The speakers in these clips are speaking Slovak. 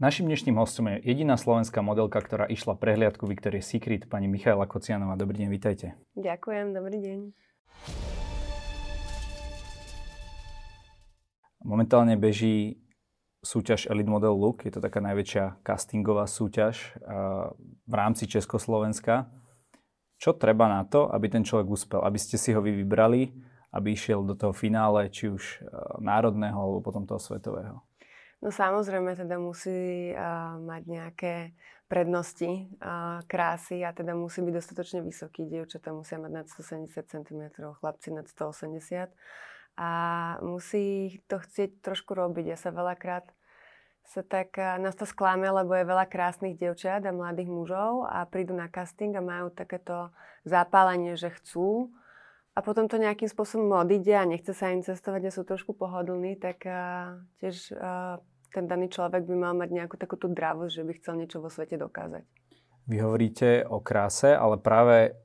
Našim dnešným hostom je jediná slovenská modelka, ktorá išla prehliadku Victoria's Secret, pani Michaela Kocianová. Dobrý deň, vítajte. Ďakujem, dobrý deň. Momentálne beží súťaž Elite Model Look. Je to taká najväčšia castingová súťaž v rámci Československa. Čo treba na to, aby ten človek uspel? Aby ste si ho vy vybrali, aby išiel do toho finále, či už národného, alebo potom toho svetového? No samozrejme teda musí uh, mať nejaké prednosti uh, krásy a teda musí byť dostatočne vysoký. Dievčatá musia mať nad 170 cm, chlapci nad 180 a musí to chcieť trošku robiť. Ja sa veľakrát sa tak, nás to sklame, lebo je veľa krásnych dievčat a mladých mužov a prídu na casting a majú takéto zapálenie, že chcú a potom to nejakým spôsobom odíde a nechce sa im cestovať a sú trošku pohodlní, tak uh, tiež uh, ten daný človek by mal mať nejakú takúto dravosť, že by chcel niečo vo svete dokázať. Vy hovoríte o kráse, ale práve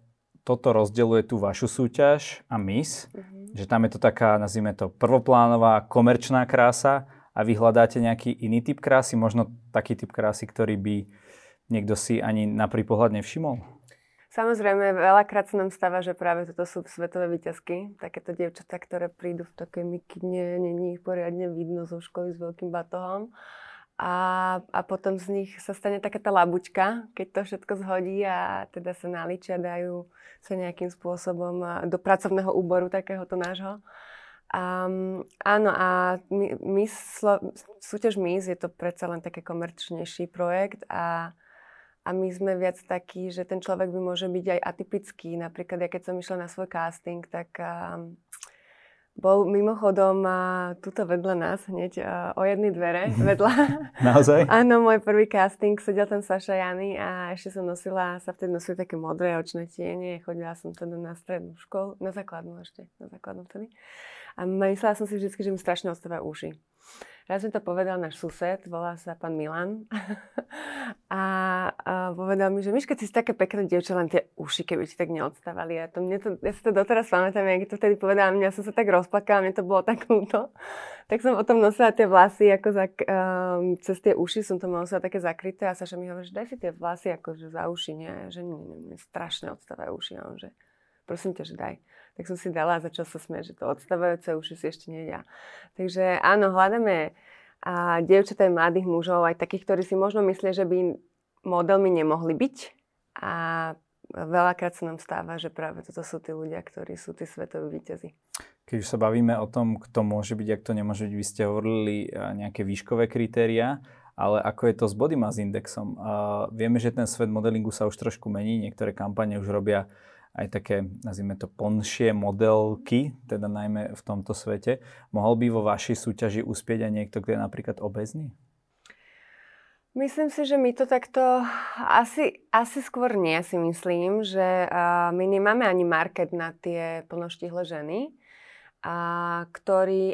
toto rozdeluje tú vašu súťaž a Miss, mm-hmm. že tam je to taká, nazvime to, prvoplánová, komerčná krása a vy hľadáte nejaký iný typ krásy, možno taký typ krásy, ktorý by niekto si ani na prvý pohľad nevšimol? Samozrejme, veľakrát sa nám stáva, že práve toto sú svetové výťazky. Takéto dievčatá, ktoré prídu v takej mikine, není ich poriadne vidno zo školy s veľkým batohom. A, a potom z nich sa stane taká tá labučka, keď to všetko zhodí a teda sa naličia, dajú sa nejakým spôsobom do pracovného úboru takéhoto nášho. Um, áno, a my, my, súťaž MIS je to predsa len taký komerčnejší projekt a a my sme viac takí, že ten človek by môže byť aj atypický. Napríklad, ja keď som išla na svoj casting, tak uh, bol mimochodom uh, tuto vedľa nás, hneď uh, o jedny dvere vedľa. Naozaj? Áno, môj prvý casting, sedel tam Saša Jany a ešte som nosila, sa vtedy nosili také modré očné tiene, chodila som teda na strednú školu, na základnú ešte, na základnú vtedy. A myslela som si vždy, že mi strašne ostávajú uši. Raz mi to povedal náš sused, volá sa pán Milan. a, a povedal mi, že Miška, ty si také pekné dievča, len tie uši, keby ti tak neodstávali. A to, mne to, ja si to doteraz pamätám, jak to vtedy povedala, mňa som sa tak rozplakala, mne to bolo tak ľúto. Tak som potom nosila tie vlasy ako za, um, cez tie uši, som to nosila také zakryté a Saša mi hovorí, že daj si tie vlasy ako že za uši, nie? Že nie strašne odstávajú uši. A on, že prosím ťa, že daj tak som si dala a začal sa smiať, že to odstávajúce uši si ešte nedia. Takže áno, hľadáme a dievčatá aj mladých mužov, aj takých, ktorí si možno myslia, že by modelmi nemohli byť. A veľakrát sa nám stáva, že práve toto sú tí ľudia, ktorí sú tí svetoví víťazi. Keď už sa bavíme o tom, kto môže byť a kto nemôže byť, vy ste hovorili nejaké výškové kritéria, ale ako je to s body mass indexom? Uh, vieme, že ten svet modelingu sa už trošku mení, niektoré kampane už robia aj také, nazvime to, ponšie modelky, teda najmä v tomto svete. Mohol by vo vašej súťaži uspieť aj niekto, kto je napríklad obezný? Myslím si, že my to takto asi, asi skôr nie si myslím, že my nemáme ani market na tie plnoštihle ženy a ktorý,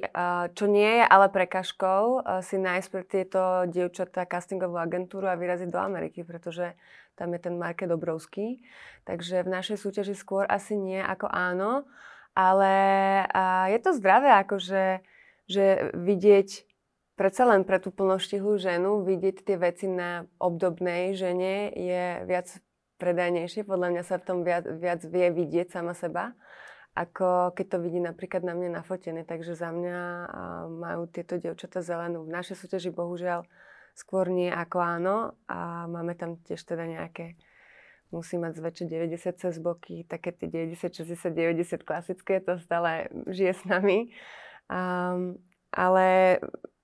čo nie je ale prekažkou, si nájsť pre tieto dievčatá castingovú agentúru a vyraziť do Ameriky, pretože tam je ten market obrovský. Takže v našej súťaži skôr asi nie ako áno, ale je to zdravé, akože že vidieť predsa len pre tú plnoštihlú ženu, vidieť tie veci na obdobnej žene je viac predajnejšie. Podľa mňa sa v tom viac, viac vie vidieť sama seba ako keď to vidí napríklad na mne nafotené. Takže za mňa majú tieto dievčatá zelenú. V našej súťaži bohužiaľ skôr nie ako áno a máme tam tiež teda nejaké musí mať zväčšiť 90 cez boky, také tie 90, 60, 90 klasické, to stále žije s nami. Um, ale,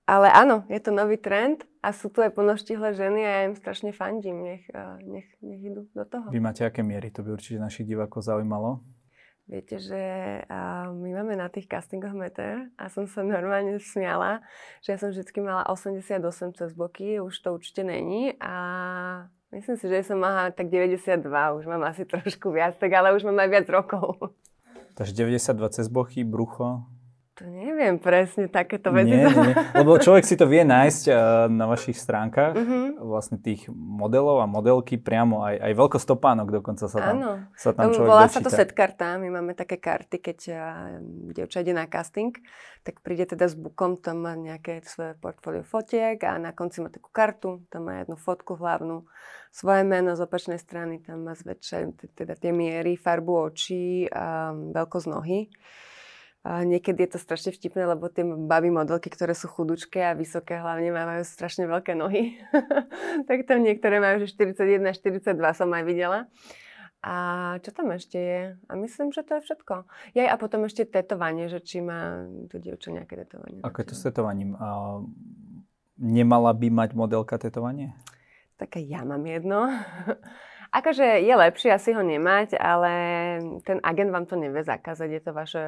ale áno, je to nový trend a sú tu aj plnoštihle ženy a ja im strašne fandím, nech, nech, nech idú do toho. Vy máte aké miery? To by určite našich divákov zaujímalo. Viete, že my máme na tých castingoch meter a som sa normálne smiala, že ja som vždy mala 88 cez boky, už to určite není a myslím si, že som mala tak 92, už mám asi trošku viac, tak ale už mám aj viac rokov. Takže 92 cez boky, brucho? To neviem presne takéto veci. Nie, nie, lebo človek si to vie nájsť uh, na vašich stránkach, uh-huh. vlastne tých modelov a modelky priamo, aj, aj veľkostopánok dokonca sa tam, Áno. sa tam človek Volá dočíta. sa to set karta, my máme také karty, keď uh, dievča ide na casting, tak príde teda s bukom, tam má nejaké svoje portfólio fotiek a na konci má takú kartu, tam má jednu fotku hlavnú, svoje meno z opačnej strany, tam má zväčšené teda tie miery, farbu očí a veľkosť nohy. A niekedy je to strašne vtipné, lebo tie baby modelky, ktoré sú chudučké a vysoké hlavne majú strašne veľké nohy. tak tam niektoré majú, že 41, 42 som aj videla. A čo tam ešte je? A myslím, že to je všetko. Ja a potom ešte tetovanie, že či má tu dievča nejaké tetovanie. Ako je to s tetovaním? A nemala by mať modelka tetovanie? Také ja mám jedno. Akože je lepšie asi ho nemať, ale ten agent vám to nevie zakázať, je to vaše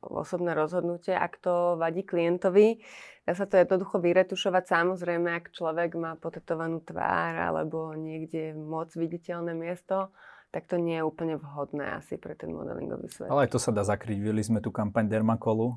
osobné rozhodnutie. Ak to vadí klientovi, dá sa to jednoducho vyretušovať. Samozrejme, ak človek má potetovanú tvár alebo niekde moc viditeľné miesto, tak to nie je úplne vhodné asi pre ten modelingový svet. Ale aj to sa dá zakryť. Videli sme tu kampaň Dermakolu, uh,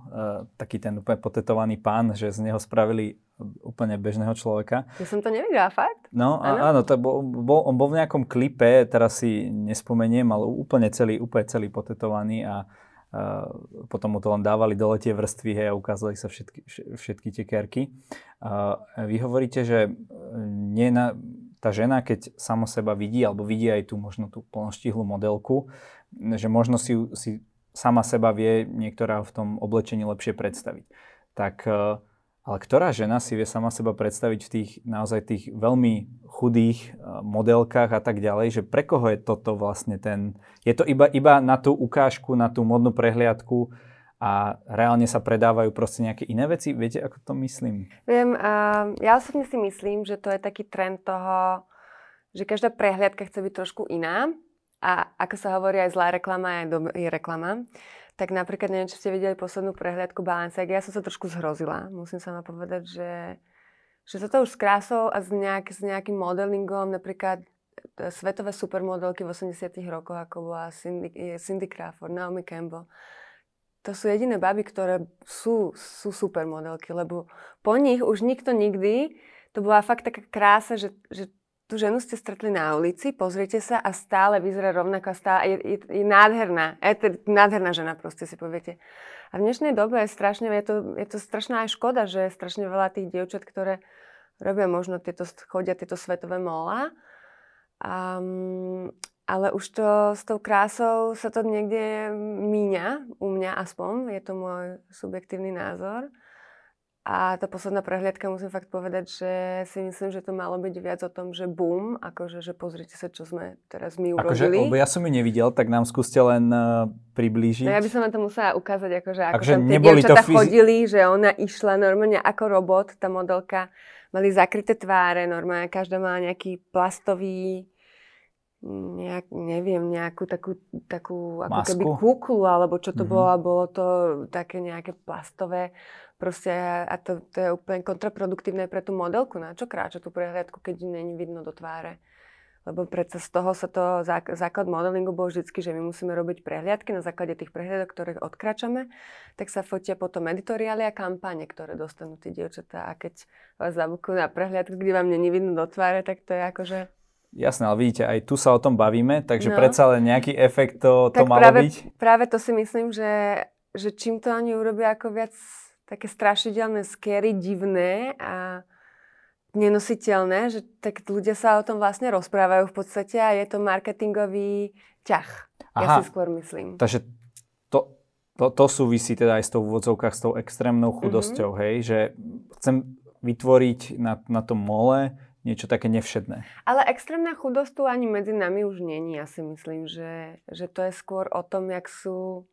taký ten úplne potetovaný pán, že z neho spravili úplne bežného človeka. Ja som to nevidela, fakt? No a, áno, to bol, bol, on bol v nejakom klipe, teraz si nespomeniem, ale úplne celý, úplne celý potetovaný a Uh, potom mu to len dávali dole tie vrstvy hej, a ukázali sa všetky, všetky tie kerky. Uh, vy hovoríte, že nie na, tá žena, keď samo seba vidí, alebo vidí aj tú možno tú plnoštihlu modelku, že možno si, si sama seba vie niektorá v tom oblečení lepšie predstaviť. Tak, e, ale ktorá žena si vie sama seba predstaviť v tých naozaj tých veľmi chudých e, modelkách a tak ďalej, že pre koho je toto vlastne ten... Je to iba, iba na tú ukážku, na tú modnú prehliadku, a reálne sa predávajú proste nejaké iné veci? Viete, ako to myslím? Viem, uh, ja osobne si myslím, že to je taký trend toho, že každá prehliadka chce byť trošku iná a ako sa hovorí, aj zlá reklama do- je reklama. Tak napríklad, neviem, či ste videli poslednú prehliadku Balenciaga, ja som sa trošku zhrozila. Musím sa ma povedať, že, že toto už s krásou a s, nejak, s nejakým modelingom, napríklad e, svetové supermodelky v 80 rokoch, ako bola Cindy, Cindy Crawford, Naomi Campbell, to sú jediné baby, ktoré sú, sú super modelky, lebo po nich už nikto nikdy, to bola fakt taká krása, že, že tú ženu ste stretli na ulici, pozriete sa a stále vyzerá rovnako a stále je, je, je nádherná. Je to nádherná žena proste si poviete. A v dnešnej dobe je strašne, je to, je to strašná aj škoda, že je strašne veľa tých dievčat, ktoré robia možno tieto, chodia tieto svetové mola. Um, ale už to s tou krásou sa to niekde míňa, u mňa aspoň, je to môj subjektívny názor. A tá posledná prehliadka musím fakt povedať, že si myslím, že to malo byť viac o tom, že boom, akože, že pozrite sa, čo sme teraz my akože, urobili. Akože, lebo ja som ju nevidel, tak nám skúste len uh, priblížiť. No ja by som vám to musela ukázať, akože ako akože tam tie dievčatá fyzi- chodili, že ona išla normálne ako robot, tá modelka. Mali zakryté tváre, normálne každá mala nejaký plastový nejak, neviem, nejakú takú, takú ako keby kúklu, alebo čo to mm-hmm. bolo, bolo to také nejaké plastové, proste a to, to je úplne kontraproduktívne pre tú modelku, na čo kráča tú prehliadku, keď není vidno do tváre. Lebo predsa z toho sa to, základ modelingu bol vždy, že my musíme robiť prehliadky na základe tých prehliadok, ktoré odkračame, tak sa fotia potom editoriály a kampane, ktoré dostanú tie dievčatá. A keď vás zabukujú na prehliadku, kde vám není vidno do tváre, tak to je akože Jasné, ale vidíte, aj tu sa o tom bavíme, takže no. predsa len nejaký efekt to, to tak malo práve, byť. Práve to si myslím, že, že čím to oni urobia ako viac také strašidelné, scary, divné a nenositeľné, že tak ľudia sa o tom vlastne rozprávajú v podstate a je to marketingový ťah. Aha, ja si skôr myslím. Takže to, to, to súvisí teda aj s tou úvodzovkách, s tou extrémnou chudosťou, mm-hmm. hej, že chcem vytvoriť na, na tom mole niečo také nevšedné. Ale extrémna chudosť tu ani medzi nami už není. Ja si myslím, že, že to je skôr o tom, jak sú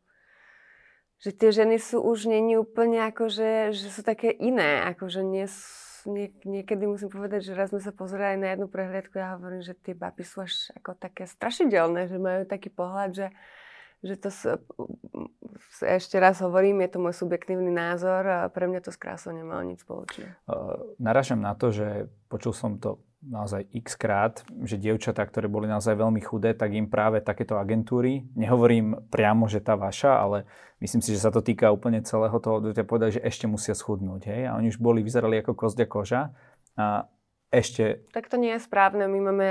že tie ženy sú už není úplne ako, že, že sú také iné, akože nie, nie, niekedy musím povedať, že raz sme sa pozerali na jednu prehliadku a ja hovorím, že tie baby sú až ako také strašidelné, že majú taký pohľad, že, že to sú, ešte raz hovorím, je to môj subjektívny názor a pre mňa to s krásou nemalo nič spoločné. Uh, naražam na to, že počul som to naozaj x krát, že dievčatá, ktoré boli naozaj veľmi chudé, tak im práve takéto agentúry, nehovorím priamo, že tá vaša, ale myslím si, že sa to týka úplne celého toho odvetvia, povedali, že ešte musia schudnúť. Hej? A oni už boli, vyzerali ako kozdia koža a ešte... Tak to nie je správne. My máme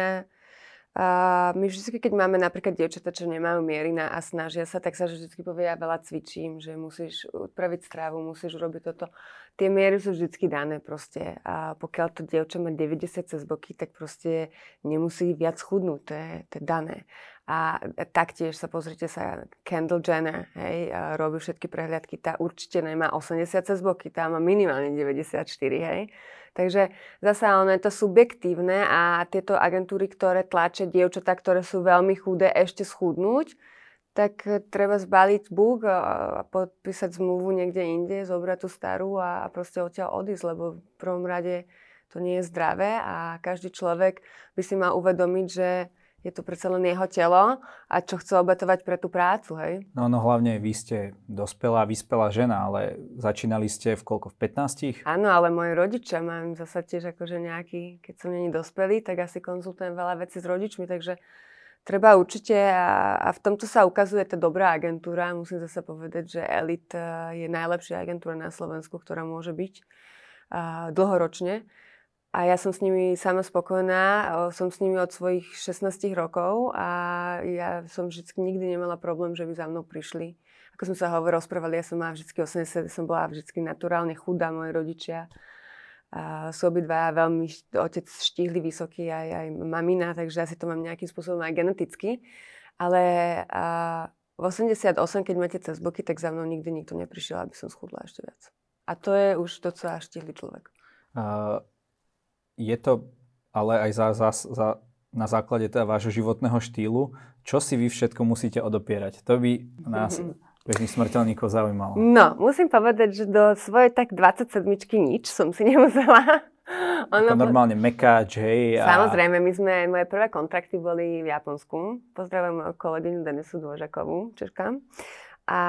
my vždy, keď máme napríklad dievčatá, čo nemajú mierina a snažia sa, tak sa vždy povie, ja veľa cvičím, že musíš upraviť strávu, musíš urobiť toto. Tie miery sú vždy dané proste. A pokiaľ to dievča má 90 cez boky, tak proste nemusí viac chudnúť, to je, to je dané. A taktiež sa pozrite sa, Kendall Jenner, hej, robí všetky prehliadky, tá určite nemá 80 cez boky, tá má minimálne 94, hej. Takže zase ono je to subjektívne a tieto agentúry, ktoré tlačia dievčatá, ktoré sú veľmi chudé, ešte schudnúť, tak treba zbaliť búk a podpísať zmluvu niekde inde, zobrať tú starú a proste odtiaľ odísť, lebo v prvom rade to nie je zdravé a každý človek by si mal uvedomiť, že je to predsa len jeho telo a čo chce obetovať pre tú prácu, hej? No, no hlavne vy ste dospelá, vyspelá žena, ale začínali ste v koľko, v 15? Áno, ale moji rodičia mám zase tiež akože nejaký, keď som není dospelý, tak asi konzultujem veľa vecí s rodičmi, takže treba určite a, a v tomto sa ukazuje tá dobrá agentúra. Musím zase povedať, že Elite je najlepšia agentúra na Slovensku, ktorá môže byť a, dlhoročne. A ja som s nimi sama spokojná, som s nimi od svojich 16 rokov a ja som vždy nikdy nemala problém, že by za mnou prišli. Ako sme sa hovorili, rozprávali, ja som mala vždy 80, som bola vždy naturálne chudá, moji rodičia. A sú obidva veľmi, otec štíhli vysoký, aj, aj mamina, takže asi to mám nejakým spôsobom aj geneticky. Ale a, v 88, keď máte cez boky, tak za mnou nikdy nikto neprišiel, aby som schudla ešte viac. A to je už to, co štíhli človek. Uh je to ale aj za, za, za, na základe teda vášho životného štýlu. Čo si vy všetko musíte odopierať? To by nás bežných smrteľníkov zaujímalo. No, musím povedať, že do svojej tak 27 nič som si nemusela. Ono normálne mekáč, hej. A... Samozrejme, my sme, moje prvé kontrakty boli v Japonsku. Pozdravujem kolegyňu Denisu Dôžakovú, Češka. A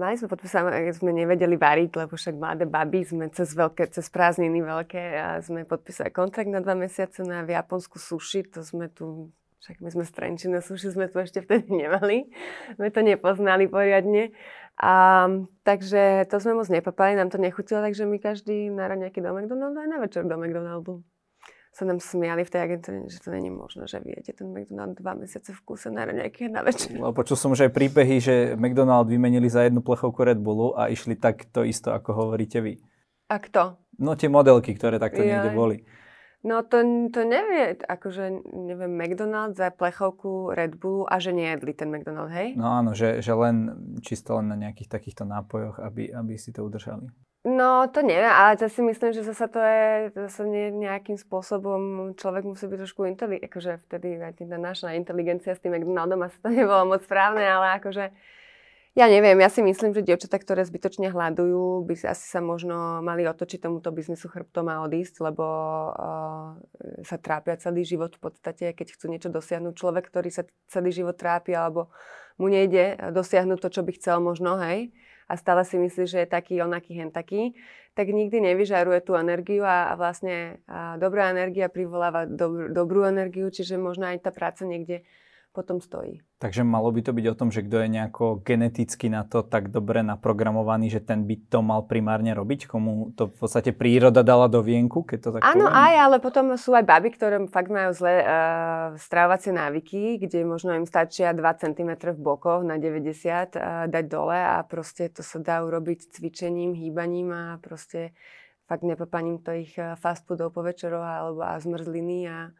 mali sme podpísané, sme nevedeli variť, lebo však mladé baby sme cez, veľké, cez prázdniny veľké a sme podpísali kontrakt na dva mesiace na v Japonsku suši, to sme tu, však my sme na suši, sme tu ešte vtedy nemali, sme to nepoznali poriadne. A, takže to sme moc nepapali, nám to nechutilo, takže my každý na nejaký do McDonaldu aj na večer do McDonaldu sa nám smiali v tej agentúre, že to není možné, že viete ten McDonald dva mesiace v kúse na nejaké na večer. Lebo počul som už aj príbehy, že McDonald vymenili za jednu plechovku Red Bullu a išli takto isto, ako hovoríte vy. A kto? No tie modelky, ktoré takto Jaj. niekde boli. No to, to nevie, akože neviem, McDonald za plechovku Red Bullu a že nejedli ten McDonald, hej? No áno, že, že len čisto len na nejakých takýchto nápojoch, aby, aby si to udržali. No, to neviem, ale to si myslím, že zase to je zase nejakým spôsobom, človek musí byť trošku inteligentný, akože vtedy aj tá naša inteligencia s tým McDonaldom asi to nebolo moc správne, ale akože ja neviem, ja si myslím, že dievčatá, ktoré zbytočne hľadujú, by si asi sa možno mali otočiť tomuto biznisu chrbtom a odísť, lebo uh, sa trápia celý život v podstate, keď chcú niečo dosiahnuť. Človek, ktorý sa celý život trápi alebo mu nejde dosiahnuť to, čo by chcel možno, hej, a stále si myslí, že je taký, onaký, hen taký, tak nikdy nevyžaruje tú energiu a, a vlastne a dobrá energia privoláva dobrú, dobrú energiu, čiže možno aj tá práca niekde potom stojí. Takže malo by to byť o tom, že kto je nejako geneticky na to tak dobre naprogramovaný, že ten by to mal primárne robiť? Komu to v podstate príroda dala do vienku, keď to tak Áno, poviem? aj, ale potom sú aj baby, ktoré fakt majú zlé uh, stravovacie návyky, kde možno im stačia 2 cm v bokoch na 90 uh, dať dole a proste to sa dá urobiť cvičením, hýbaním a proste fakt nepopaním to ich fast foodov po večeroch alebo a zmrzliny a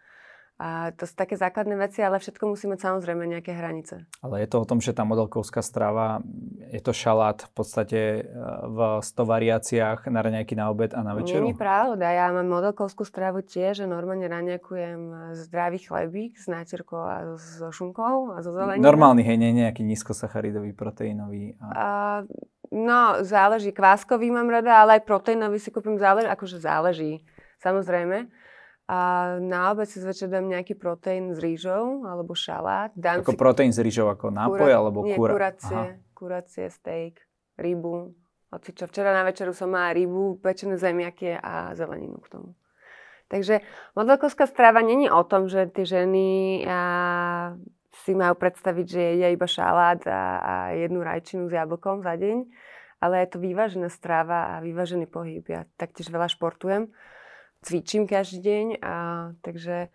a to sú také základné veci, ale všetko musí mať samozrejme nejaké hranice. Ale je to o tom, že tá modelkovská strava, je to šalát v podstate e, v 100 variáciách na raňajky na obed a na večeru? Nie pravda. Ja mám modelkovskú stravu tiež, že normálne raňakujem zdravý chlebík s náčerkou a so šunkou a so zeleninou. Normálny, hej, nie nejaký nízkosacharidový, proteínový. A... A, no, záleží. Kváskový mám rada, ale aj proteínový si kúpim, záleží, akože záleží. Samozrejme. A na obed si zvečer dám nejaký proteín s rýžou alebo šalát. Dám ako si... proteín s rýžou ako nápoj kura... alebo Nie, kura... kuracie, kuracie, steak, rybu. Hoci čo, včera na večeru som mala rybu, pečené zemiaky a zeleninu k tomu. Takže modelkovská správa není o tom, že tie ženy a, si majú predstaviť, že je iba šalát a, a jednu rajčinu s jablkom za deň, ale je to vyvážená stráva a vyvážený pohyb. Ja taktiež veľa športujem, cvičím každý deň, a, takže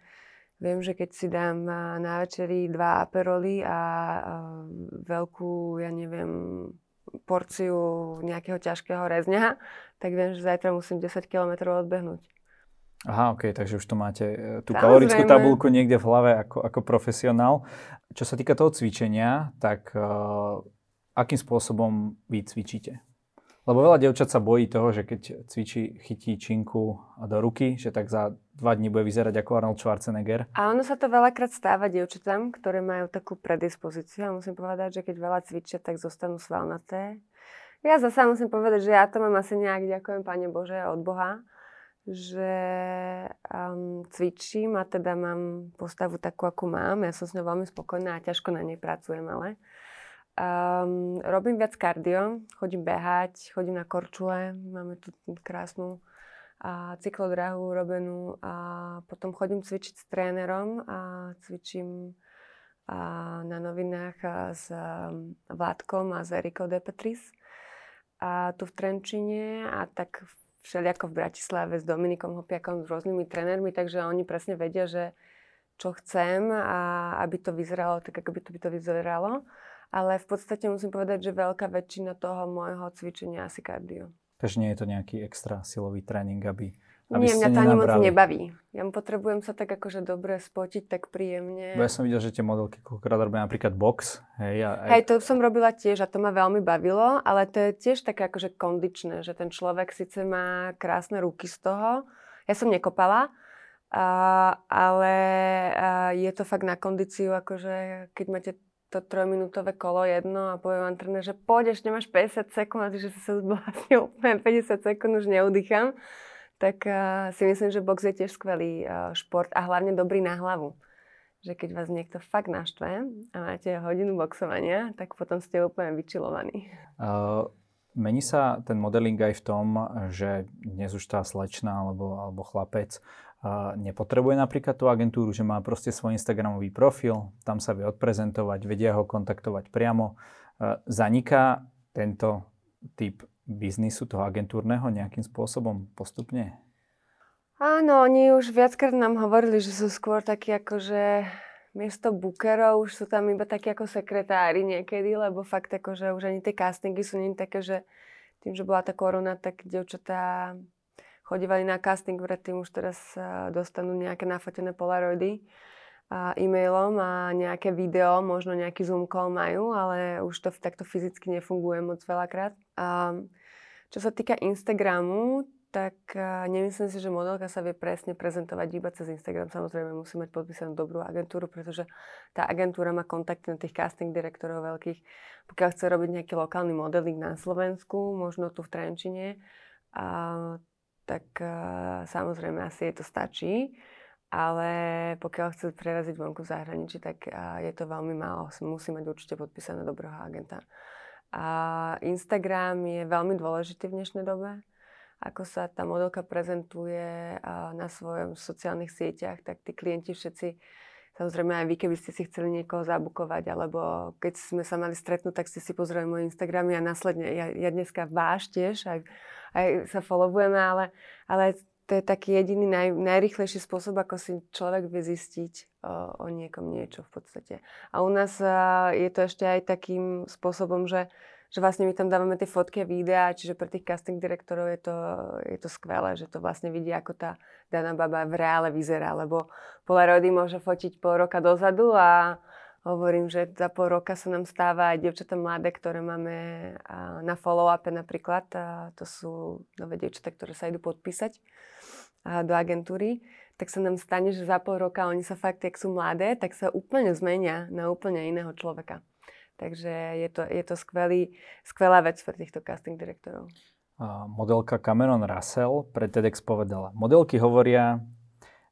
viem, že keď si dám na večeri dva aperoly a, a veľkú, ja neviem, porciu nejakého ťažkého rezňa, tak viem, že zajtra musím 10 km odbehnúť. Aha, ok, takže už to máte e, tú Samozrejme. kalorickú tabulku niekde v hlave ako, ako profesionál. Čo sa týka toho cvičenia, tak uh, akým spôsobom vy cvičíte? Lebo veľa devčat sa bojí toho, že keď cvičí, chytí činku do ruky, že tak za dva dní bude vyzerať ako Arnold Schwarzenegger. A ono sa to veľakrát stáva devčatám, ktoré majú takú predispozíciu. A musím povedať, že keď veľa cvičia, tak zostanú svalnaté. Ja zase musím povedať, že ja to mám asi nejak, ďakujem Pane Bože, od Boha, že um, cvičím a teda mám postavu takú, akú mám. Ja som s ňou veľmi spokojná a ťažko na nej pracujem, ale Um, robím viac kardio, chodím behať, chodím na korčule, máme tu krásnu a cyklodráhu urobenú a potom chodím cvičiť s trénerom a cvičím a na novinách a s um, Vládkom a s Erikou De Petris. A tu v Trenčine a tak všelijako v Bratislave s Dominikom Hopiakom, s rôznymi trénermi, takže oni presne vedia, že čo chcem a aby to vyzeralo tak, ako by to, by to vyzeralo ale v podstate musím povedať, že veľká väčšina toho môjho cvičenia asi kardio. Takže nie je to nejaký extra silový tréning, aby, aby Nie, mňa to ani moc nebaví. Ja potrebujem sa tak akože dobre spotiť, tak príjemne. Bo ja som videl, že tie modelky koľkokrát robia napríklad box. Hej, a hej, to som robila tiež a to ma veľmi bavilo, ale to je tiež také akože kondičné, že ten človek síce má krásne ruky z toho. Ja som nekopala, a, ale a je to fakt na kondíciu, akože keď máte to trojminútové kolo jedno a poviem vám tréner, že poď, ešte máš 50 sekúnd a že sa vlastne úplne 50 sekúnd už neudýcham, tak uh, si myslím, že box je tiež skvelý uh, šport a hlavne dobrý na hlavu. Že keď vás niekto fakt naštve a máte hodinu boxovania, tak potom ste úplne vyčilovaní. Uh, mení sa ten modeling aj v tom, že dnes už tá slečna alebo, alebo chlapec nepotrebuje napríklad tú agentúru, že má proste svoj Instagramový profil, tam sa vie odprezentovať, vedia ho kontaktovať priamo. Zaniká tento typ biznisu toho agentúrneho nejakým spôsobom postupne? Áno, oni už viackrát nám hovorili, že sú skôr takí akože miesto bookerov, už sú tam iba takí ako sekretári niekedy, lebo fakt akože už ani tie castingy sú nie také, že tým, že bola tá korona, tak devčatá chodívali na casting predtým, už teraz dostanú nejaké nafotené polaroidy e-mailom a nejaké video, možno nejaký Zoom call majú, ale už to takto fyzicky nefunguje moc veľakrát. A čo sa týka Instagramu, tak nemyslím si, že modelka sa vie presne prezentovať iba cez Instagram. Samozrejme musí mať podpísanú dobrú agentúru, pretože tá agentúra má kontakty na tých casting direktorov veľkých. Pokiaľ chce robiť nejaký lokálny modeling na Slovensku, možno tu v Trenčine, a samozrejme asi je to stačí. Ale pokiaľ chce preraziť vonku v zahraničí, tak je to veľmi málo. Musí mať určite podpísané dobrého agenta. A Instagram je veľmi dôležitý v dnešnej dobe. Ako sa tá modelka prezentuje na svojom sociálnych sieťach, tak tí klienti všetci Samozrejme aj vy, keby ste si chceli niekoho zabukovať, alebo keď sme sa mali stretnúť, tak ste si pozreli môj Instagram a následne, ja, ja dneska váš tiež, aj, aj sa followujeme, ale, ale to je taký jediný naj, najrychlejší spôsob, ako si človek vie zistiť o, o niekom niečo v podstate. A u nás a, je to ešte aj takým spôsobom, že že vlastne my tam dávame tie fotky a videá, čiže pre tých casting direktorov je to, je to skvelé, že to vlastne vidia, ako tá daná baba v reále vyzerá, lebo Polaroidy môže fotiť pol roka dozadu a hovorím, že za pol roka sa nám stáva aj dievčatá mladé, ktoré máme na follow-upe napríklad. To sú nové dievčatá, ktoré sa idú podpísať do agentúry tak sa nám stane, že za pol roka oni sa fakt, jak sú mladé, tak sa úplne zmenia na úplne iného človeka. Takže je to, je to skvelý, skvelá vec pre týchto casting direktorov. Modelka Cameron Russell pre TEDx povedala, modelky hovoria,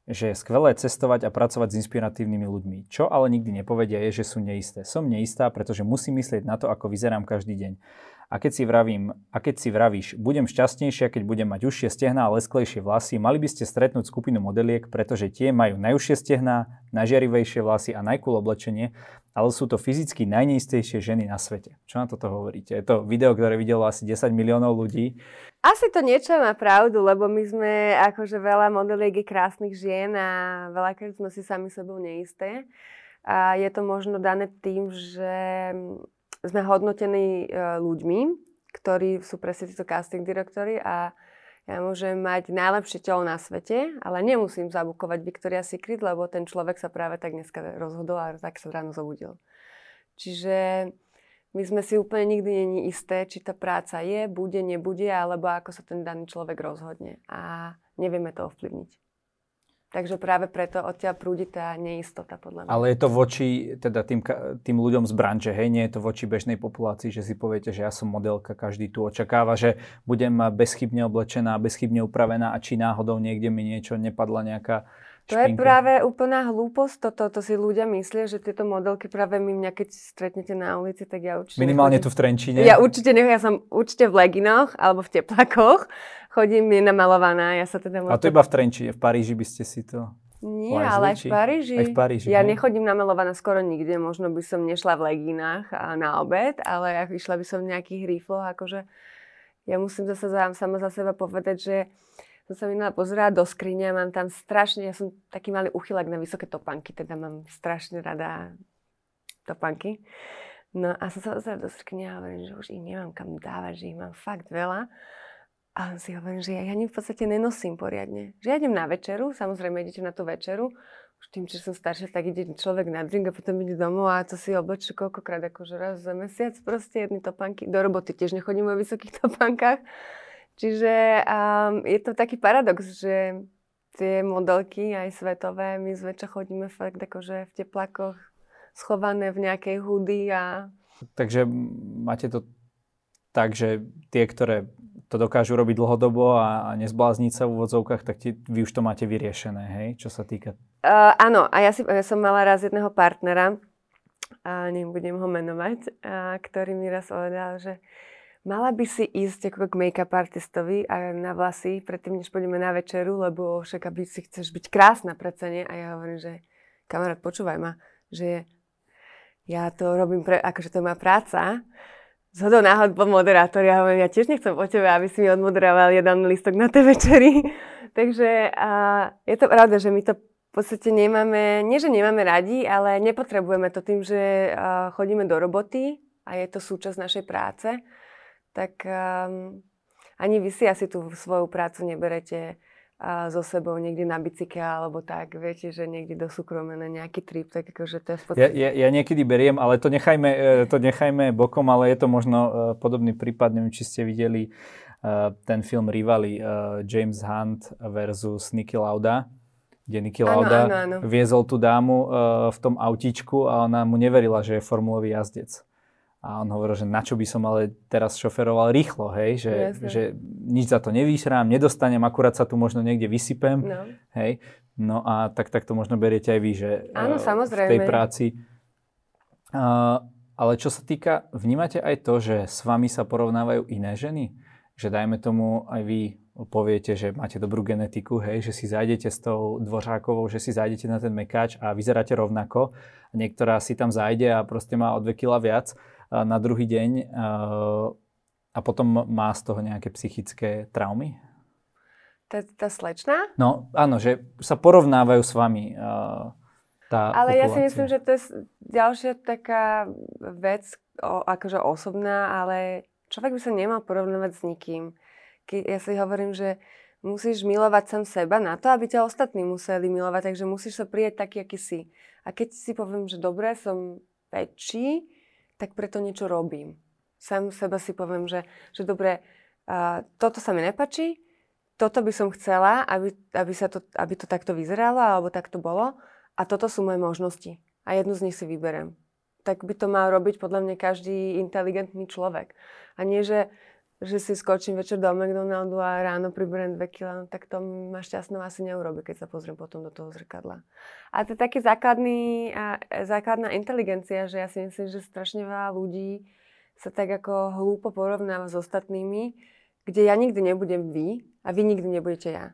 že je skvelé cestovať a pracovať s inspiratívnymi ľuďmi. Čo ale nikdy nepovedia je, že sú neisté. Som neistá, pretože musím myslieť na to, ako vyzerám každý deň. A keď si, vravím, a keď si vravíš, budem šťastnejšia, keď budem mať užšie stehná a lesklejšie vlasy, mali by ste stretnúť skupinu modeliek, pretože tie majú najúžšie stehná, najžiarivejšie vlasy a najkul oblečenie, ale sú to fyzicky najneistejšie ženy na svete. Čo na toto hovoríte? Je to video, ktoré videlo asi 10 miliónov ľudí. Asi to niečo má pravdu, lebo my sme akože veľa modeliek krásnych žien a veľakrát sme si sami sebou neisté. A je to možno dané tým, že sme hodnotení e, ľuďmi, ktorí sú presne títo casting direktory a ja môžem mať najlepšie telo na svete, ale nemusím zabukovať Victoria's Secret, lebo ten človek sa práve tak dneska rozhodol a tak sa ráno zobudil. Čiže my sme si úplne nikdy není isté, či tá práca je, bude, nebude, alebo ako sa ten daný človek rozhodne. A nevieme to ovplyvniť. Takže práve preto odtiaľ prúdi tá neistota, podľa mňa. Ale je to voči teda tým, tým ľuďom z branže, hej? Nie je to voči bežnej populácii, že si poviete, že ja som modelka, každý tu očakáva, že budem bezchybne oblečená, bezchybne upravená a či náhodou niekde mi niečo nepadla nejaká to je práve úplná hlúposť, toto to si ľudia myslia, že tieto modelky práve my mňa, keď stretnete na ulici, tak ja určite... Minimálne tu v Trenčine. Ja určite nech, ja som určite v leginoch alebo v teplakoch, chodím nenamalovaná, ja sa teda... A to iba v Trenčine, v Paríži by ste si to... Nie, ale aj v Paríži. Aj v Paríži. Ja ne? nechodím namalovaná skoro nikde, možno by som nešla v legínach na obed, ale ja išla by som v nejakých rifloch, akože ja musím zase sama za seba povedať, že som sa minula pozerať do skrine, mám tam strašne, ja som taký malý uchylak na vysoké topanky, teda mám strašne rada topanky. No a som sa pozerala do skrine a hovorím, že už ich nemám kam dávať, že ich mám fakt veľa. A si hovorím, že ja, ja v podstate nenosím poriadne. Že ja idem na večeru, samozrejme idete na tú večeru, už tým, že som staršia, tak ide človek na drink a potom ide domov a to si oblečí koľkokrát, akože raz za mesiac proste jedny topanky. Do roboty tiež nechodím vo vysokých topankách. Čiže um, je to taký paradox, že tie modelky aj svetové, my zväčša chodíme fakt akože v teplakoch schované v nejakej hudy a... Takže máte to tak, že tie, ktoré to dokážu robiť dlhodobo a, a nezblázniť sa v úvodzovkách, tak ti, vy už to máte vyriešené, hej? Čo sa týka... Uh, áno, a ja, si, ja som mala raz jedného partnera, a nebudem ho menovať, a, ktorý mi raz povedal, že mala by si ísť ako k make-up artistovi a na vlasy, predtým, než pôjdeme na večeru, lebo však, aby si chceš byť krásna cene. A ja hovorím, že kamarát, počúvaj ma, že ja to robím, pre, akože to je moja práca. Z hodou náhod bol moderátor, ja hovorím, ja tiež nechcem po tebe, aby si mi odmoderoval jeden listok na tej večeri. Takže a je to pravda, že my to v podstate nemáme, nie že nemáme radi, ale nepotrebujeme to tým, že chodíme do roboty a je to súčasť našej práce tak um, ani vy si asi tú svoju prácu neberete a so sebou niekde na bicykle alebo tak, viete, že niekde do súkromia na nejaký trip, tak akože to je v podstate... Ja, ja, ja niekedy beriem, ale to nechajme, e, to nechajme bokom, ale je to možno uh, podobný prípad, neviem, či ste videli uh, ten film Rivali, James Hunt versus Nicky Lauda, kde Nicky Lauda ano, ano, ano. viezol tú dámu v tom autíčku a ona mu neverila, že je formulový jazdec. A on hovoril, že na čo by som ale teraz šoferoval rýchlo, hej, že, že nič za to nevýšrám, nedostanem, akurát sa tu možno niekde vysypem, no. hej. No a tak, tak to možno beriete aj vy, že Áno, samozrejme. v tej práci. Uh, ale čo sa týka, vnímate aj to, že s vami sa porovnávajú iné ženy? Že dajme tomu aj vy poviete, že máte dobrú genetiku, hej, že si zájdete s tou dvořákovou, že si zájdete na ten mekáč a vyzeráte rovnako. Niektorá si tam zájde a proste má o 2 kg viac na druhý deň a potom má z toho nejaké psychické traumy? Tá, tá slečna? No áno, že sa porovnávajú s vami tá Ale populácia. ja si myslím, že to je ďalšia taká vec, o, akože osobná, ale človek by sa nemal porovnávať s nikým. Ja si hovorím, že musíš milovať sám seba na to, aby ťa ostatní museli milovať, takže musíš sa prijať taký, aký si. A keď si poviem, že dobre, som väčší, tak preto niečo robím. Sam seba si poviem, že, že dobre, uh, toto sa mi nepačí, toto by som chcela, aby, aby, sa to, aby to takto vyzeralo alebo takto bolo a toto sú moje možnosti. A jednu z nich si vyberem. Tak by to mal robiť podľa mňa každý inteligentný človek. A nie, že že si skočím večer do McDonaldu a ráno priberiem 2 kg, no tak to ma šťastnou asi neurobi, keď sa pozriem potom do toho zrkadla. A to je taký základný, základná inteligencia, že ja si myslím, že strašne veľa ľudí sa tak ako hlúpo porovnáva s ostatnými, kde ja nikdy nebudem vy a vy nikdy nebudete ja.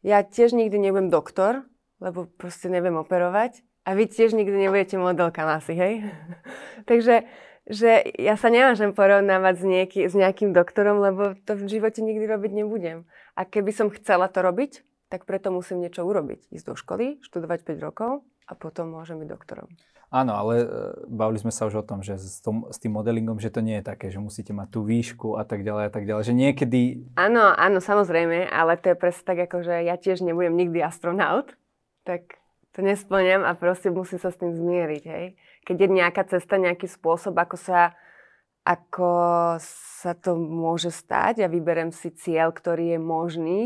Ja tiež nikdy nebudem doktor, lebo proste neviem operovať a vy tiež nikdy nebudete modelka asi, hej? Takže že ja sa nemôžem porovnávať s, nieky, s nejakým doktorom, lebo to v živote nikdy robiť nebudem. A keby som chcela to robiť, tak preto musím niečo urobiť. Ísť do školy, študovať 5 rokov a potom môžem byť doktorom. Áno, ale e, bavili sme sa už o tom, že s, tom, s tým modelingom, že to nie je také, že musíte mať tú výšku a tak ďalej a tak ďalej, že niekedy... Áno, áno, samozrejme, ale to je presne tak, ako že ja tiež nebudem nikdy astronaut, tak to nesplňam a proste musím sa s tým zmieriť, hej. Keď je nejaká cesta, nejaký spôsob, ako sa, ako sa to môže stať a vyberem si cieľ, ktorý je možný,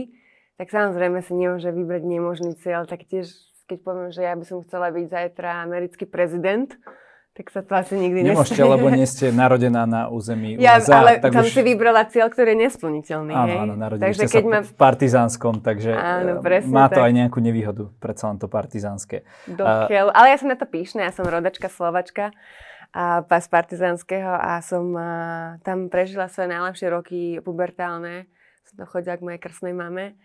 tak samozrejme si nemôže vybrať nemožný cieľ, tak tiež keď poviem, že ja by som chcela byť zajtra americký prezident, tak sa to asi nikdy Nemôžete, nestane. lebo nie ste narodená na území ja, USA. ale tak tam už... si vybrala cieľ, ktorý je nesplniteľný. Áno, hej? áno, narodili takže ste keď sa ma... v partizánskom, takže áno, eh, má to tak. aj nejakú nevýhodu, predsa len to partizánske. Dokiaľ, uh, ale ja som na to píšna, ja som rodačka Slovačka a z partizánskeho a som a, tam prežila svoje najlepšie roky pubertálne. Som to chodila k mojej krsnej mame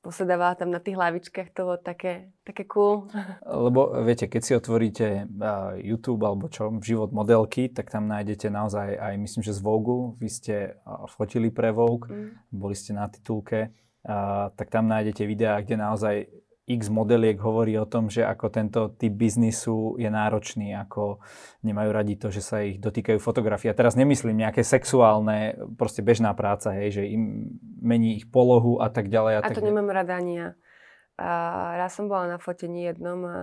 posedávala tam na tých hlavičkách, to bolo také, také cool. Lebo viete, keď si otvoríte YouTube alebo čo, život modelky, tak tam nájdete naozaj aj, myslím, že z Vogue, vy ste fotili pre Vogue, mm. boli ste na titulke, tak tam nájdete videá, kde naozaj x modeliek hovorí o tom, že ako tento typ biznisu je náročný, ako nemajú radi to, že sa ich dotýkajú fotografie. A teraz nemyslím nejaké sexuálne, proste bežná práca, hej, že im mení ich polohu a tak ďalej. A, a to nemám rada ani ja. A raz som bola na fotení jednom a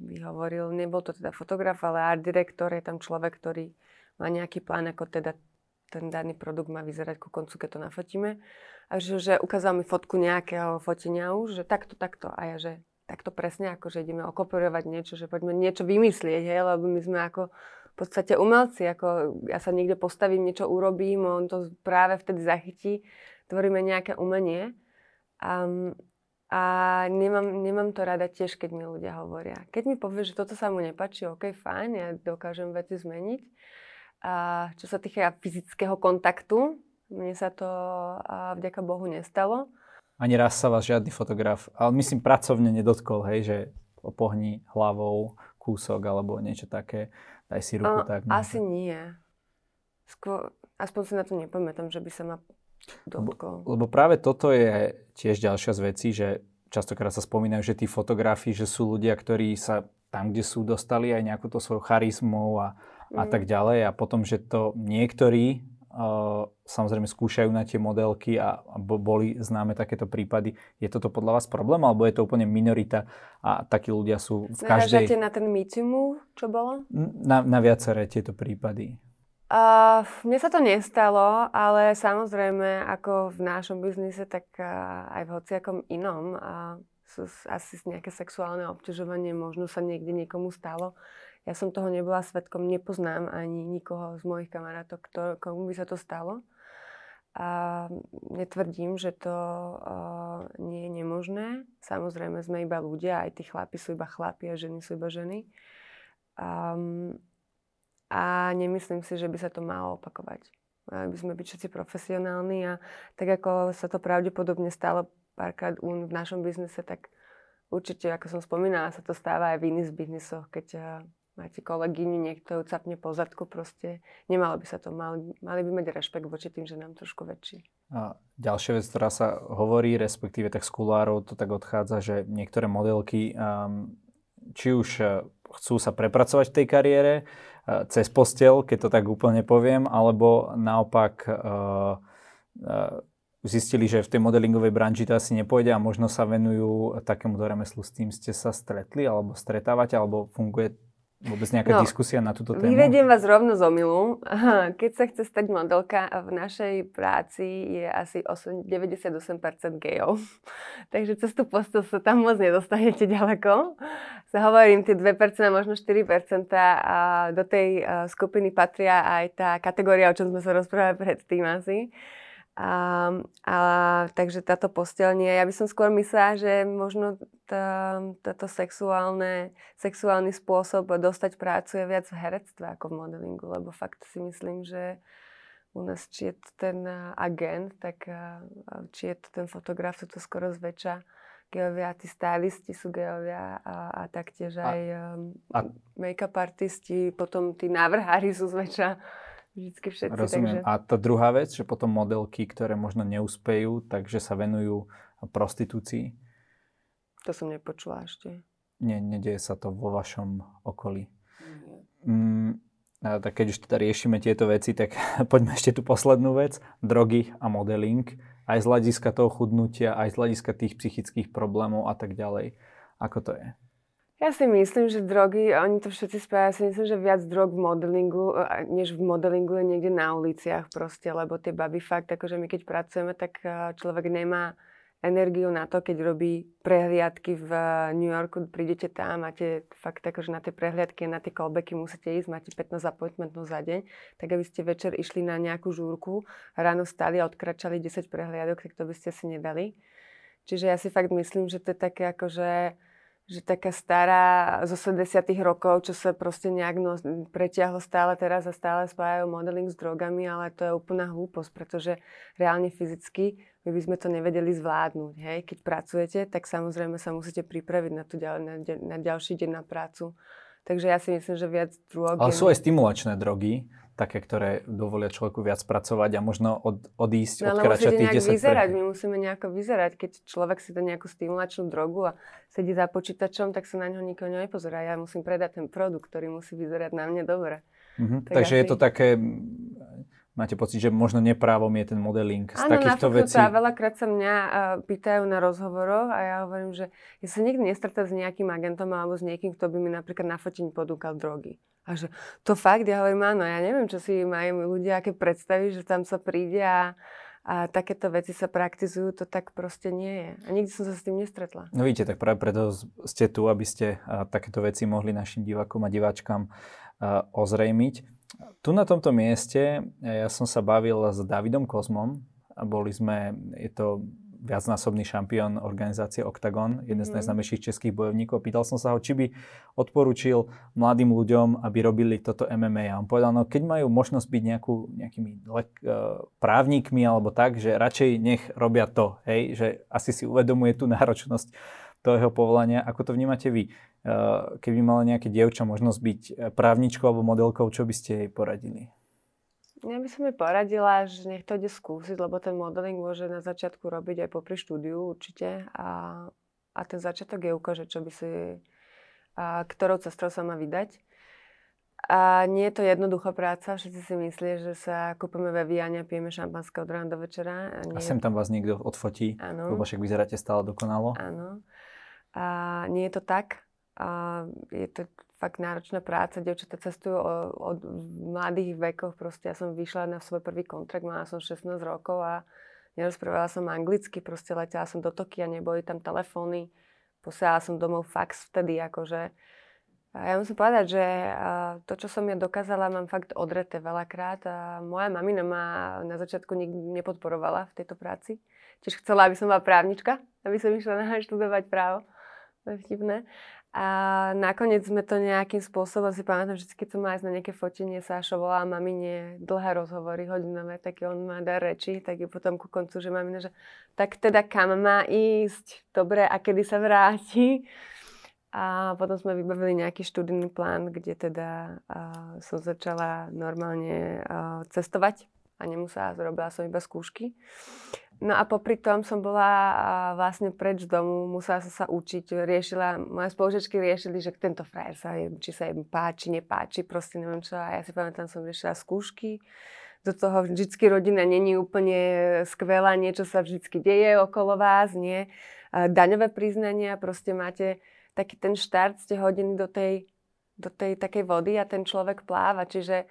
mi hovoril, nebol to teda fotograf, ale art direktor, je tam človek, ktorý má nejaký plán, ako teda ten daný produkt má vyzerať ku koncu, keď to nafotíme. A že, že ukázal mi fotku nejakého fotenia už, že takto, takto. A ja, že takto presne, ako že ideme okopírovať niečo, že poďme niečo vymyslieť, hej, lebo my sme ako v podstate umelci, ako ja sa niekde postavím, niečo urobím, on to práve vtedy zachytí, tvoríme nejaké umenie. A, a nemám, nemám to rada tiež, keď mi ľudia hovoria. Keď mi povie, že toto sa mu nepáči, ok, fajn, ja dokážem veci zmeniť, a čo sa týka fyzického kontaktu, mne sa to vďaka Bohu nestalo. Ani raz sa vás žiadny fotograf, ale myslím pracovne nedotkol, hej, že opohni hlavou kúsok alebo niečo také, daj si ruku a, tak. Asi nie. Skôr, aspoň si na to nepamätám, že by sa ma dotkol. Lebo, lebo práve toto je tiež ďalšia z vecí, že častokrát sa spomínajú, že tí fotografi, že sú ľudia, ktorí sa tam, kde sú, dostali aj nejakú to svoju charizmu a a tak ďalej. A potom, že to niektorí samozrejme skúšajú na tie modelky a, a boli známe takéto prípady. Je toto podľa vás problém, alebo je to úplne minorita a takí ľudia sú v každej... Narážate na ten MeToo čo bolo? Na, na viaceré tieto prípady. Uh, mne sa to nestalo, ale samozrejme ako v našom biznise, tak uh, aj v hociakom inom uh, sú asi nejaké sexuálne obťažovanie možno sa niekde niekomu stalo. Ja som toho nebola svetkom, nepoznám ani nikoho z mojich kamarátov, kto, komu by sa to stalo. A netvrdím, že to uh, nie je nemožné. Samozrejme, sme iba ľudia, aj tí chlapi sú iba chlapi a ženy sú iba ženy. Um, a nemyslím si, že by sa to malo opakovať. Mali by sme byť všetci profesionálni a tak ako sa to pravdepodobne stalo párkrát v našom biznise, tak určite, ako som spomínala, sa to stáva aj v iných biznisoch, keď máte kolegyňu, niekto ju capne po zadku, proste nemalo by sa to, mali, mali by mať rešpekt voči tým, že nám trošku väčší. A ďalšia vec, ktorá sa hovorí, respektíve tak z kulárov to tak odchádza, že niektoré modelky, um, či už uh, chcú sa prepracovať v tej kariére, uh, cez postel, keď to tak úplne poviem, alebo naopak uh, uh, zistili, že v tej modelingovej branži to asi nepôjde a možno sa venujú takému remeslu. S tým ste sa stretli alebo stretávate, alebo funguje vôbec nejaká no, diskusia na túto tému? Vyvediem vás rovno z omilu. Keď sa chce stať modelka, v našej práci je asi 8, 98% gejov. Takže cez tú postel sa tam moc nedostanete ďaleko. Sa hovorím, tie 2%, možno 4% a do tej skupiny patria aj tá kategória, o čom sme sa rozprávali predtým asi. A, a, takže táto posteľ nie. Ja by som skôr myslela, že možno tá, táto sexuálne, sexuálny spôsob dostať prácu je viac v herectve ako v modelingu, lebo fakt si myslím, že u nás, či je to ten agent, tak či je to ten fotograf, sú to skoro zväčša geovia, tí stylisti sú geovia a, a taktiež aj um, a, make-up artisti, potom tí návrhári sú zväčša vždycky všetci. Rozumiem. Takže... A tá druhá vec, že potom modelky, ktoré možno neúspejú, takže sa venujú prostitúcii? To som nepočula ešte. Nie, nedieje sa to vo vašom okolí. Mm, a tak keď už teda riešime tieto veci, tak poďme ešte tú poslednú vec. Drogy a modeling. Aj z hľadiska toho chudnutia, aj z hľadiska tých psychických problémov a tak ďalej. Ako to je? Ja si myslím, že drogy, oni to všetci spájajú, ja si myslím, že viac drog v modelingu, e, než v modelingu je niekde na uliciach proste, lebo tie baby fakt, akože my keď pracujeme, tak e, človek nemá energiu na to, keď robí prehliadky v New Yorku, prídete tam, máte fakt akože na tie prehliadky, na tie callbacky musíte ísť, máte 15 appointmentov za deň, tak aby ste večer išli na nejakú žúrku, ráno stali a odkračali 10 prehliadok, tak to by ste si nedali. Čiže ja si fakt myslím, že to je také akože že taká stará zo 70 rokov, čo sa proste nejak no, preťahlo stále teraz a stále spájajú modeling s drogami, ale to je úplná hlúposť, pretože reálne fyzicky my by sme to nevedeli zvládnuť. Hej? Keď pracujete, tak samozrejme sa musíte pripraviť na, tú na, na ďalší deň na prácu. Takže ja si myslím, že viac drog... Ale sú aj stimulačné drogy, také, ktoré dovolia človeku viac pracovať a možno od, odísť, no, odkračať tých 10 vyzerať, pre... my musíme nejako vyzerať. Keď človek si dá nejakú stimulačnú drogu a sedí za počítačom, tak sa na ňo nikoho nepozerá. Ja musím predať ten produkt, ktorý musí vyzerať na mne dobre. Mm-hmm. Tak Takže asi... je to také Máte pocit, že možno neprávom je ten modeling z Áno, takýchto vecí? Áno, veľakrát sa mňa uh, pýtajú na rozhovoroch a ja hovorím, že ja sa nikdy nestretám s nejakým agentom alebo s niekým, kto by mi napríklad na fotení podúkal drogy. A že to fakt, ja hovorím, áno, ja neviem, čo si majú ľudia, aké predstavy, že tam sa príde a, a takéto veci sa praktizujú, to tak proste nie je. A nikdy som sa s tým nestretla. No vidíte, tak práve preto ste tu, aby ste uh, takéto veci mohli našim divákom a diváčkam uh, ozrejmiť. Tu na tomto mieste ja som sa bavil s Davidom Kozmom a boli sme, je to viacnásobný šampión organizácie Octagon, jeden z mm. najznámejších českých bojovníkov. Pýtal som sa ho, či by odporučil mladým ľuďom, aby robili toto MMA. A on povedal, no keď majú možnosť byť nejakú, nejakými le- uh, právnikmi alebo tak, že radšej nech robia to, hej, že asi si uvedomuje tú náročnosť toho jeho povolania. Ako to vnímate vy? Eh, keby mala nejaké dievča možnosť byť eh, právničkou alebo modelkou, čo by ste jej poradili? Ja by som jej poradila, že nech to ide skúsiť, lebo ten modeling môže na začiatku robiť aj popri štúdiu určite a, a ten začiatok je ukáže, čo by si, a, ktorou cestou sa má vydať. A nie je to jednoduchá práca, všetci si myslia, že sa kúpime ve Viane a pijeme šampanské od rána do večera. A, nie... a sem tam vás niekto odfotí, ano. lebo však vyzeráte stále dokonalo. Áno. A nie je to tak. A je to fakt náročná práca. Devčatá cestujú od, mladých vekoch. Proste ja som vyšla na svoj prvý kontrakt, mala som 16 rokov a nerozprávala som anglicky. Proste letela som do Tokia, neboli tam telefóny. Posielala som domov fax vtedy, akože. A ja musím povedať, že to, čo som ja dokázala, mám fakt odreté veľakrát. A moja mamina ma na začiatku nikdy nepodporovala v tejto práci. Tiež chcela, aby som bola právnička, aby som išla na študovať právo. To je vtipné. A nakoniec sme to nejakým spôsobom, si pamätám, že keď som ísť na nejaké fotenie, Sášo volala mamine dlhé rozhovory, hodinové, tak on má dar reči, tak je potom ku koncu, že mamina, že tak teda kam má ísť, dobre, a kedy sa vráti. A potom sme vybavili nejaký študijný plán, kde teda uh, som začala normálne uh, cestovať a nemusela, zrobila som iba skúšky. No a popri tom som bola vlastne preč domu, musela som sa učiť, riešila, moje spolužičky riešili, že tento frajer sa, či sa im páči, nepáči, proste neviem čo. A ja si pamätám, som riešila skúšky, do toho vždycky rodina není úplne skvelá, niečo sa vždycky deje okolo vás, nie. Daňové priznania, proste máte taký ten štart, ste hodení do tej, do tej takej vody a ten človek pláva. Čiže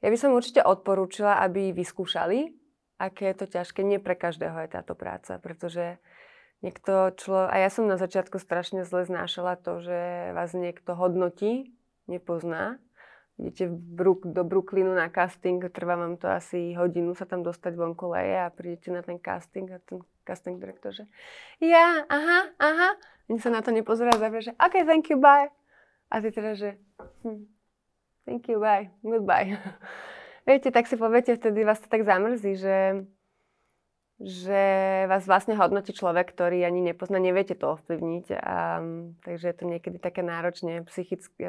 ja by som určite odporúčila, aby vyskúšali, aké je to ťažké. Nie pre každého je táto práca, pretože niekto člo... A ja som na začiatku strašne zle znášala to, že vás niekto hodnotí, nepozná. idete Brook, do Brooklynu na casting, trvá vám to asi hodinu sa tam dostať vonku leje a prídete na ten casting a ten casting direktor, že ja, aha, aha. Oni sa na to nepozerá zavrie, že OK, thank you, bye. A ty teda, že hm, thank you, bye, goodbye. Viete, tak si poviete, vtedy vás to tak zamrzí, že, že vás vlastne hodnotí človek, ktorý ani nepozná, neviete to ovplyvniť. A, takže je to niekedy také náročné,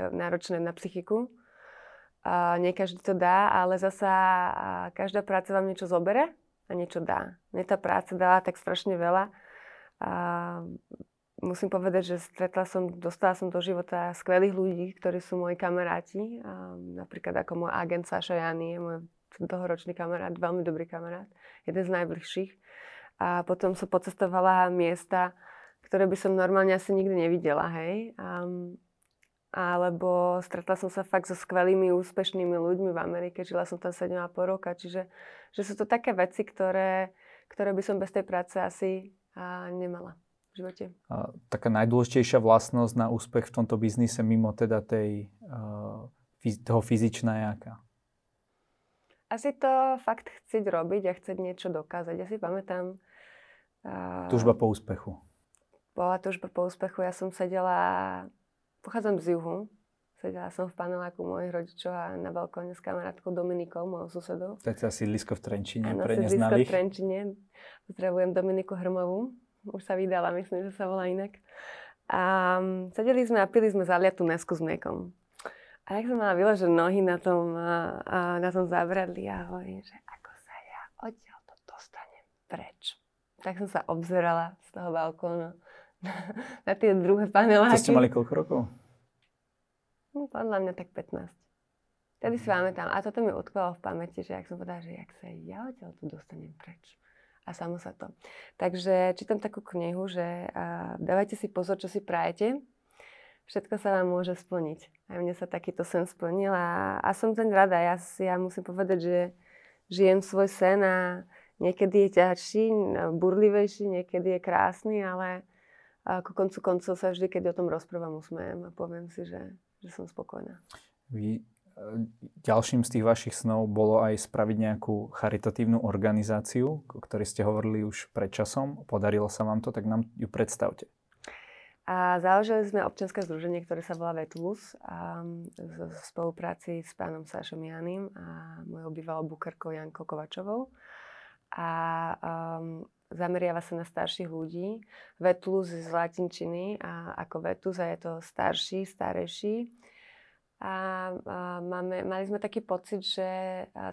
náročné na psychiku. A nie každý to dá, ale zasa každá práca vám niečo zobere a niečo dá. Mne tá práca dala tak strašne veľa. A musím povedať, že stretla som, dostala som do života skvelých ľudí, ktorí sú moji kamaráti. A napríklad ako môj agent Saša Jany je môj dlhoročný kamarát, veľmi dobrý kamarát, jeden z najbližších. A potom som pocestovala miesta, ktoré by som normálne asi nikdy nevidela, hej. A, alebo stretla som sa fakt so skvelými, úspešnými ľuďmi v Amerike, žila som tam 7,5 roka, čiže že sú to také veci, ktoré, ktoré by som bez tej práce asi a, nemala živote. A, taká najdôležitejšia vlastnosť na úspech v tomto biznise mimo teda tej, toho fyzičná jaká? Asi to fakt chcieť robiť a chcieť niečo dokázať. Ja si pamätám... Uh, Tužba po úspechu. Bola tužba po úspechu. Ja som sedela Pochádzam z juhu. Sedela som v paneláku mojich rodičov a na balkóne s kamarátkou Dominikou, mojou susedou. To je sídlisko v Trenčine ano, pre sídlisko v Trenčine. Pozdravujem Dominiku Hrmovú. Už sa vydala, myslím, že sa volá inak. A mm, sedeli sme a pili sme zaliatú nesku s mliekom. A jak som mala vyložené nohy na tom, a, a, na tom zabradli a hovorím, že ako sa ja odtiaľ to dostanem preč. Tak som sa obzerala z toho balkónu na tie druhé paneláky. To ste mali koľko rokov? No, podľa mňa tak 15. Vtedy si pamätám. A toto mi utkvalo v pamäti, že ak som povedala, že jak sa ja odtiaľ tu dostanem preč. A samo sa to. Takže čítam takú knihu, že a, dávajte si pozor, čo si prajete. Všetko sa vám môže splniť. A mne sa takýto sen splnil a, a som ten rada. Ja, ja musím povedať, že žijem svoj sen a niekedy je ťažší, burlivejší, niekedy je krásny, ale ako koncu koncov sa vždy, keď o tom rozprávam, usmejem a poviem si, že, že som spokojná. Vy, ďalším z tých vašich snov bolo aj spraviť nejakú charitatívnu organizáciu, o ktorej ste hovorili už pred časom. Podarilo sa vám to, tak nám ju predstavte. A založili sme občianske združenie, ktoré sa volá Vetlus a v spolupráci s pánom Sášom Janým a mojou bývalou bukerkou Jankou Kovačovou. A um, zameriava sa na starších ľudí. Vetlus z latinčiny a ako vetus a je to starší, starejší. A, a máme, mali sme taký pocit, že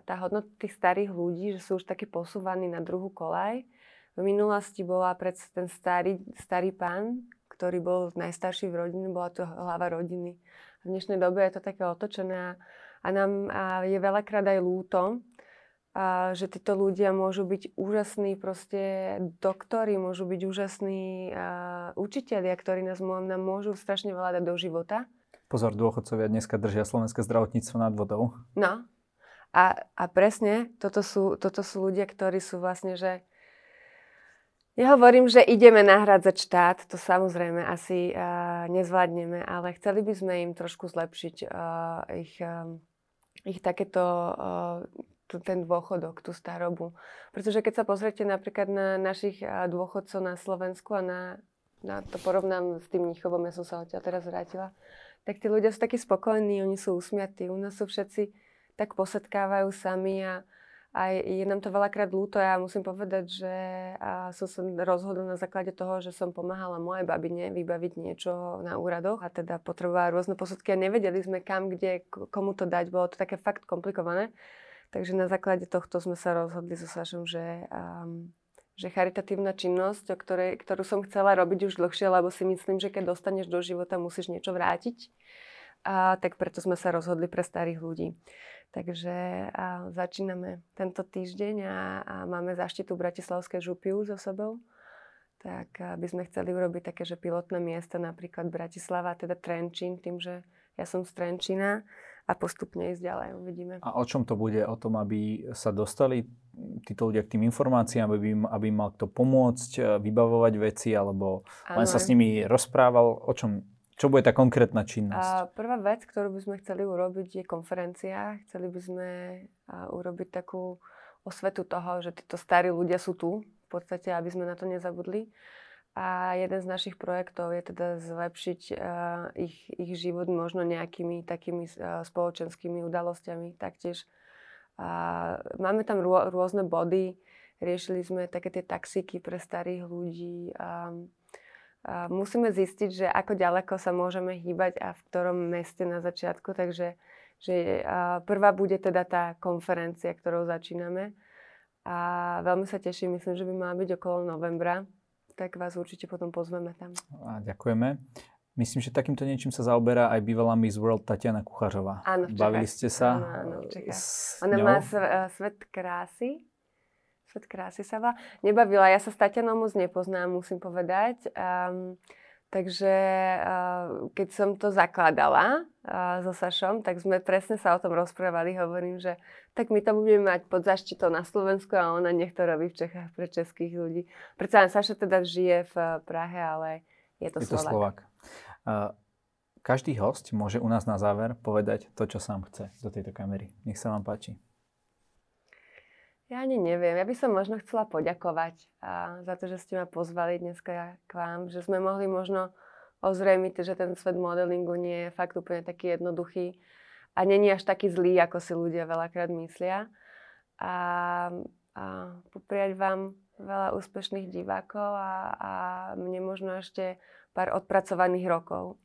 tá hodnota tých starých ľudí, že sú už takí posúvaní na druhú kolaj. V minulosti bola pred ten starý, starý pán, ktorý bol najstarší v rodine, bola to hlava rodiny. V dnešnej dobe je to také otočené a nám a je veľakrát aj lúto, a že títo ľudia môžu byť úžasní proste doktori, môžu byť úžasní učiteľia, ktorí nás nám môžu strašne veľa dať do života. Pozor, dôchodcovia dneska držia slovenské zdravotníctvo nad vodou. No. A, a presne, toto sú, toto sú ľudia, ktorí sú vlastne, že ja hovorím, že ideme nahrádzať štát, to samozrejme asi uh, nezvládneme, ale chceli by sme im trošku zlepšiť uh, ich, uh, ich takéto uh, ten dôchodok, tú starobu. Pretože keď sa pozriete napríklad na našich dôchodcov na Slovensku a na, na to porovnám s tým Mnichovom, ja som sa odtiaľ teraz vrátila, tak tí ľudia sú takí spokojní, oni sú usmiatí. U nás sú všetci tak posetkávajú sami a, a je nám to veľakrát ľúto. Ja musím povedať, že som sa rozhodla na základe toho, že som pomáhala mojej babine vybaviť niečo na úradoch a teda potrebovala rôzne posudky a nevedeli sme kam, kde, komu to dať. Bolo to také fakt komplikované. Takže na základe tohto sme sa rozhodli so Sašom, že, um, že charitatívna činnosť, o ktorej, ktorú som chcela robiť už dlhšie, lebo si myslím, že keď dostaneš do života, musíš niečo vrátiť. A, tak preto sme sa rozhodli pre starých ľudí. Takže a, začíname tento týždeň a, a máme zaštitu Bratislavskej župiu so sebou. Tak by sme chceli urobiť také, že pilotné miesta, napríklad Bratislava, teda Trenčín, tým, že ja som z Trenčína a postupne ísť ďalej. Uvidíme. A o čom to bude? O tom, aby sa dostali títo ľudia k tým informáciám, aby im, aby im mal kto pomôcť, e, vybavovať veci, alebo ano. len sa s nimi rozprával? O čom, Čo bude tá konkrétna činnosť? A prvá vec, ktorú by sme chceli urobiť, je konferencia. Chceli by sme urobiť takú osvetu toho, že títo starí ľudia sú tu, v podstate, aby sme na to nezabudli. A jeden z našich projektov je teda zlepšiť uh, ich, ich život možno nejakými takými uh, spoločenskými udalosťami taktiež. Uh, máme tam rô, rôzne body, riešili sme také tie taxíky pre starých ľudí. Um, uh, musíme zistiť, že ako ďaleko sa môžeme hýbať a v ktorom meste na začiatku. Takže že, uh, prvá bude teda tá konferencia, ktorou začíname. A veľmi sa teším, myslím, že by mala byť okolo novembra tak vás určite potom pozveme tam. A ďakujeme. Myslím, že takýmto niečím sa zaoberá aj bývalá Miss World Tatiana Kuchařová. Áno, Bavili ste sa áno, áno, Ona ňou? má e, svet krásy. Svet krásy sa volá. Nebavila, ja sa s Tatianou moc nepoznám, musím povedať. Um, Takže keď som to zakladala so Sašom, tak sme presne sa o tom rozprávali. Hovorím, že tak my to budeme mať pod zaštitou na Slovensku a ona nech to robí v Čechách pre českých ľudí. Predsa Saša teda žije v Prahe, ale je to je Slovak. To Slovak. Každý host môže u nás na záver povedať to, čo sám chce do tejto kamery. Nech sa vám páči. Ja ani neviem. Ja by som možno chcela poďakovať a za to, že ste ma pozvali dneska k vám, že sme mohli možno ozrejmiť, že ten svet modelingu nie je fakt úplne taký jednoduchý a není až taký zlý, ako si ľudia veľakrát myslia. A, a popriať vám veľa úspešných divákov a, a mne možno ešte pár odpracovaných rokov.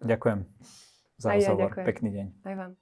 Ďakujem za rozhovor. Ja ďakujem. Pekný deň. Aj vám.